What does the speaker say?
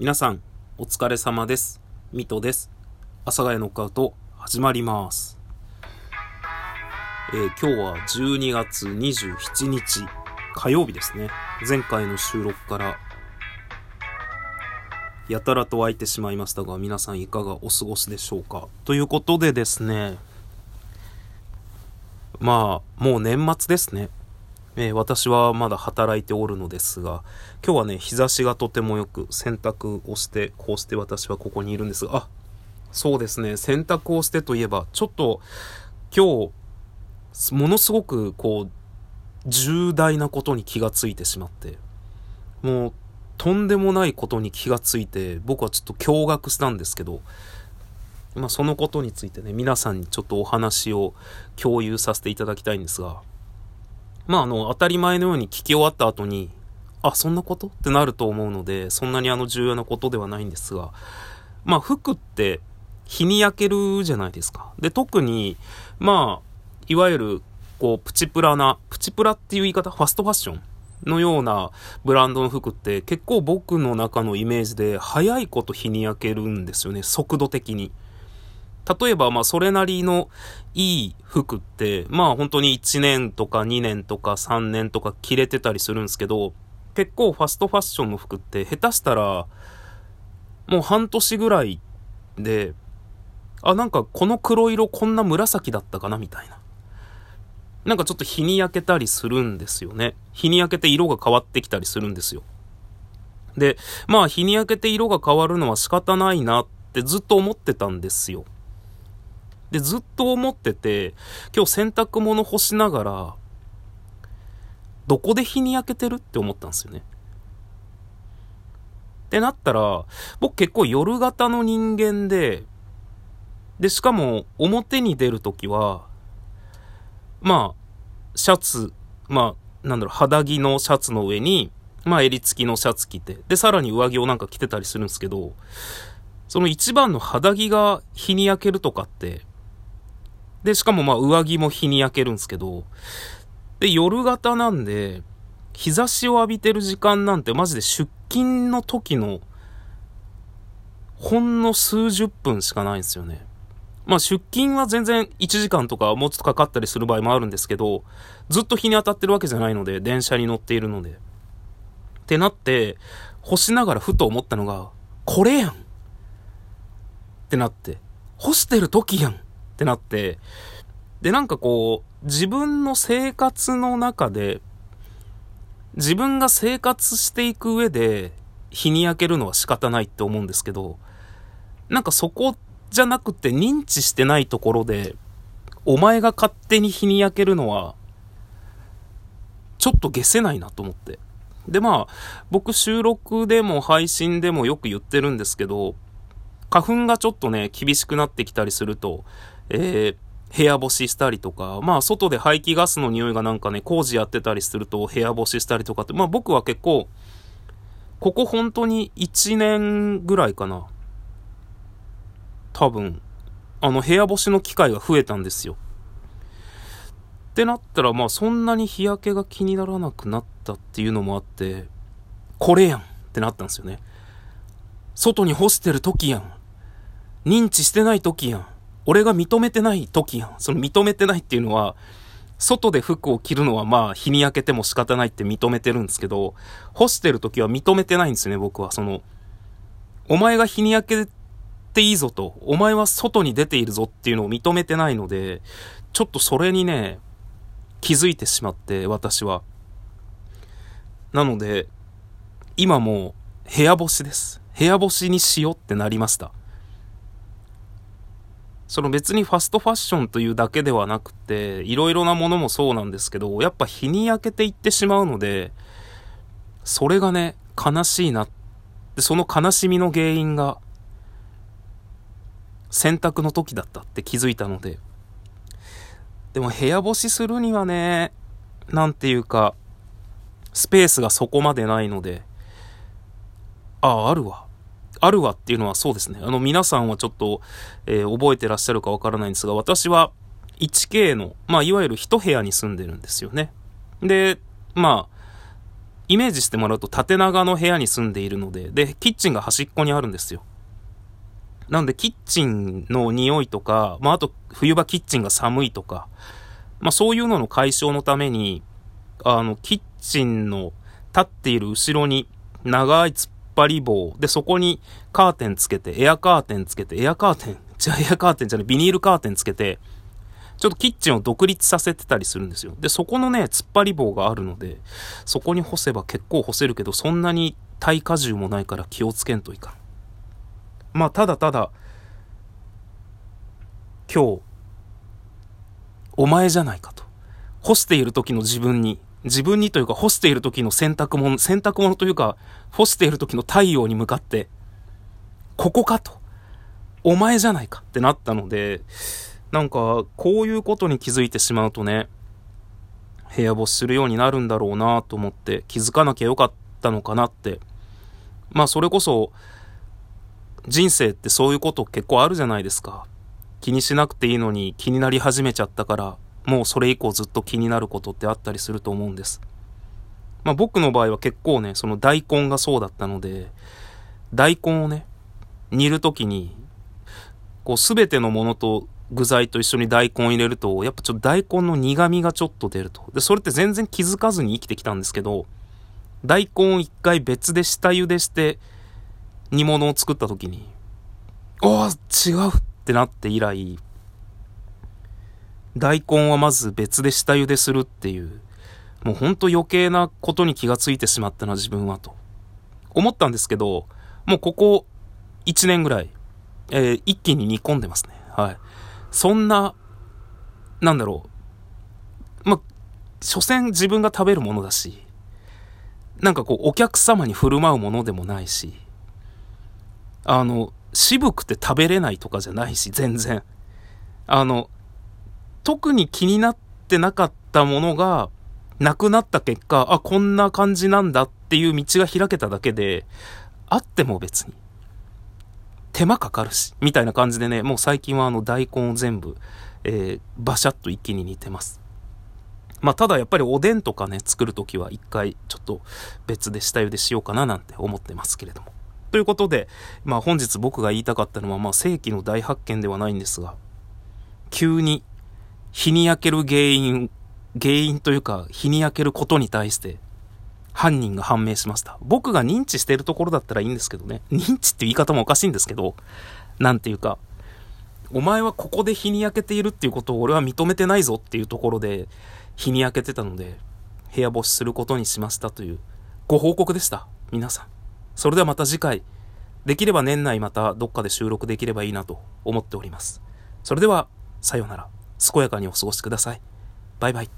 皆さん、お疲れ様です。ミトです。阿佐ヶ谷ノックアウト、始まります。えー今日は12月27日、火曜日ですね。前回の収録から、やたらと空いてしまいましたが、皆さんいかがお過ごしでしょうか。ということでですね、まあ、もう年末ですね。えー私はまだ働いておるのですが、今日はね、日差しがとてもよく、洗濯をして、こうして私はここにいるんですが、あ、そうですね、洗濯をしてといえば、ちょっと、今日、ものすごく、こう、重大なことに気がついてしまって、もう、とんでもないことに気がついて、僕はちょっと驚愕したんですけど、まあ、そのことについてね、皆さんにちょっとお話を共有させていただきたいんですが、まあ、あの、当たり前のように聞き終わった後に、あ、そんなこと？ってなると思うので、そんなにあの重要なことではないんですが、まあ、服って日に焼けるじゃないですか。で、特に、まあ、いわゆる、こう、プチプラな、プチプラっていう言い方、ファストファッションのようなブランドの服って結構僕の中のイメージで早いこと日に焼けるんですよね、速度的に。例えば、まあ、それなりのいい服って、まあ、本当に1年とか2年とか3年とか着れてたりするんですけど、結構ファストファッションの服って下手したら、もう半年ぐらいで、あ、なんかこの黒色こんな紫だったかなみたいな。なんかちょっと日に焼けたりするんですよね。日に焼けて色が変わってきたりするんですよ。で、まあ日に焼けて色が変わるのは仕方ないなってずっと思ってたんですよ。で、ずっと思ってて、今日洗濯物干しながら、どこで日に焼けてるって思ったんですよね。ってなったら、僕結構夜型の人間で、で、しかも表に出るときは、まあ、シャツ、まあ、なんだろう、肌着のシャツの上に、まあ、襟付きのシャツ着て、で、さらに上着をなんか着てたりするんですけど、その一番の肌着が日に焼けるとかって、で、しかもまあ上着も日に焼けるんですけど、で、夜型なんで、日差しを浴びてる時間なんてマジで出勤の時の、ほんの数十分しかないんですよね。まあ出勤は全然1時間とかもうちょっとかかったりする場合もあるんですけど、ずっと日に当たってるわけじゃないので、電車に乗っているので。ってなって、干しながらふと思ったのが、これやんってなって、干してる時やんってなって、で、なんかこう、自分の生活の中で、自分が生活していく上で、日に焼けるのは仕方ないって思うんですけど、なんかそこじゃなくて認知してないところで、お前が勝手に日に焼けるのは、ちょっと消せないなと思って。で、まあ、僕収録でも配信でもよく言ってるんですけど、花粉がちょっとね、厳しくなってきたりすると、えー、部屋干ししたりとか、まあ、外で排気ガスの匂いがなんかね、工事やってたりすると部屋干ししたりとかって、まあ僕は結構、ここ本当に1年ぐらいかな。多分、あの部屋干しの機会が増えたんですよ。ってなったら、まあそんなに日焼けが気にならなくなったっていうのもあって、これやんってなったんですよね。外に干してる時やん。認知してない時やん。俺が認めてない時やん。その認めてないっていうのは、外で服を着るのはまあ日に焼けても仕方ないって認めてるんですけど、干してる時は認めてないんですね、僕は。その、お前が日に焼けていいぞと、お前は外に出ているぞっていうのを認めてないので、ちょっとそれにね、気づいてしまって、私は。なので、今も部屋干しです。部屋干しにしようってなりました。その別にファストファッションというだけではなくて、いろいろなものもそうなんですけど、やっぱ日に焼けていってしまうので、それがね、悲しいな。で、その悲しみの原因が、洗濯の時だったって気づいたので、でも部屋干しするにはね、なんていうか、スペースがそこまでないので、ああ、あるわ。あるわっていうのはそうですね。あの皆さんはちょっと、えー覚えてらっしゃるかわからないんですが、私は 1K の、まあいわゆる一部屋に住んでるんですよね。で、まあ、イメージしてもらうと縦長の部屋に住んでいるので、で、キッチンが端っこにあるんですよ。なんで、キッチンの匂いとか、まあ、あと、冬場キッチンが寒いとか、まあ、そういうのの解消のために、あの、キッチンの立っている後ろに長い突っ張り棒で、そこにカーテンつけて、エアカーテンつけて、エアカーテン？じゃあエアカーテンじゃない、ビニールカーテンつけて、ちょっとキッチンを独立させてたりするんですよ。で、そこのね、突っ張り棒があるので、そこに干せば結構干せるけど、そんなに耐荷重もないから気をつけんといかん。まあ、ただただ、今日、お前じゃないかと。干している時の自分に、自分にというか干している時の洗濯物、洗濯物というか、干している時の太陽に向かって、ここかと。お前じゃないかってなったので、なんか、こういうことに気づいてしまうとね、部屋干しするようになるんだろうなと思って気づかなきゃよかったのかなって。まあそれこそ、人生ってそういうこと結構あるじゃないですか。気にしなくていいのに気になり始めちゃったから、もうそれ以降ずっと気になることってあったりすると思うんです。まあ僕の場合は結構ね、その大根がそうだったので、大根をね、煮るときに、こうすべてのものと具材と一緒に大根入れると、やっぱちょっと大根の苦味がちょっと出ると。で、それって全然気づかずに生きてきたんですけど、大根を一回別で下茹でして、煮物を作った時に、ああ、違うってなって以来、大根はまず別で下茹でするっていう、もうほんと余計なことに気がついてしまったな、自分はと。思ったんですけど、もうここ1年ぐらい、えー、一気に煮込んでますね。はい。そんな、なんだろう。ま、所詮自分が食べるものだし、なんかこう、お客様に振る舞うものでもないし、あの、渋くて食べれないとかじゃないし、全然。あの、特に気になってなかったものが、なくなった結果、あ、こんな感じなんだっていう道が開けただけで、あっても別に。手間かかるし、みたいな感じでね、もう最近はあの大根を全部、えー、バシャッと一気に煮てます。まあ、ただやっぱりおでんとかね、作るときは一回ちょっと別で下茹でしようかななんて思ってますけれども。ということで、まあ本日僕が言いたかったのは、まあ世紀の大発見ではないんですが、急に日に焼ける原因、原因というか日に焼けることに対して犯人が判明しました。僕が認知しているところだったらいいんですけどね。認知って言い方もおかしいんですけど、なんていうか、お前はここで日に焼けているっていうことを俺は認めてないぞっていうところで日に焼けてたので、部屋干しすることにしましたというご報告でした。皆さん。それではまた次回、できれば年内またどっかで収録できればいいなと思っております。それでは、さようなら。健やかにお過ごしください。バイバイ。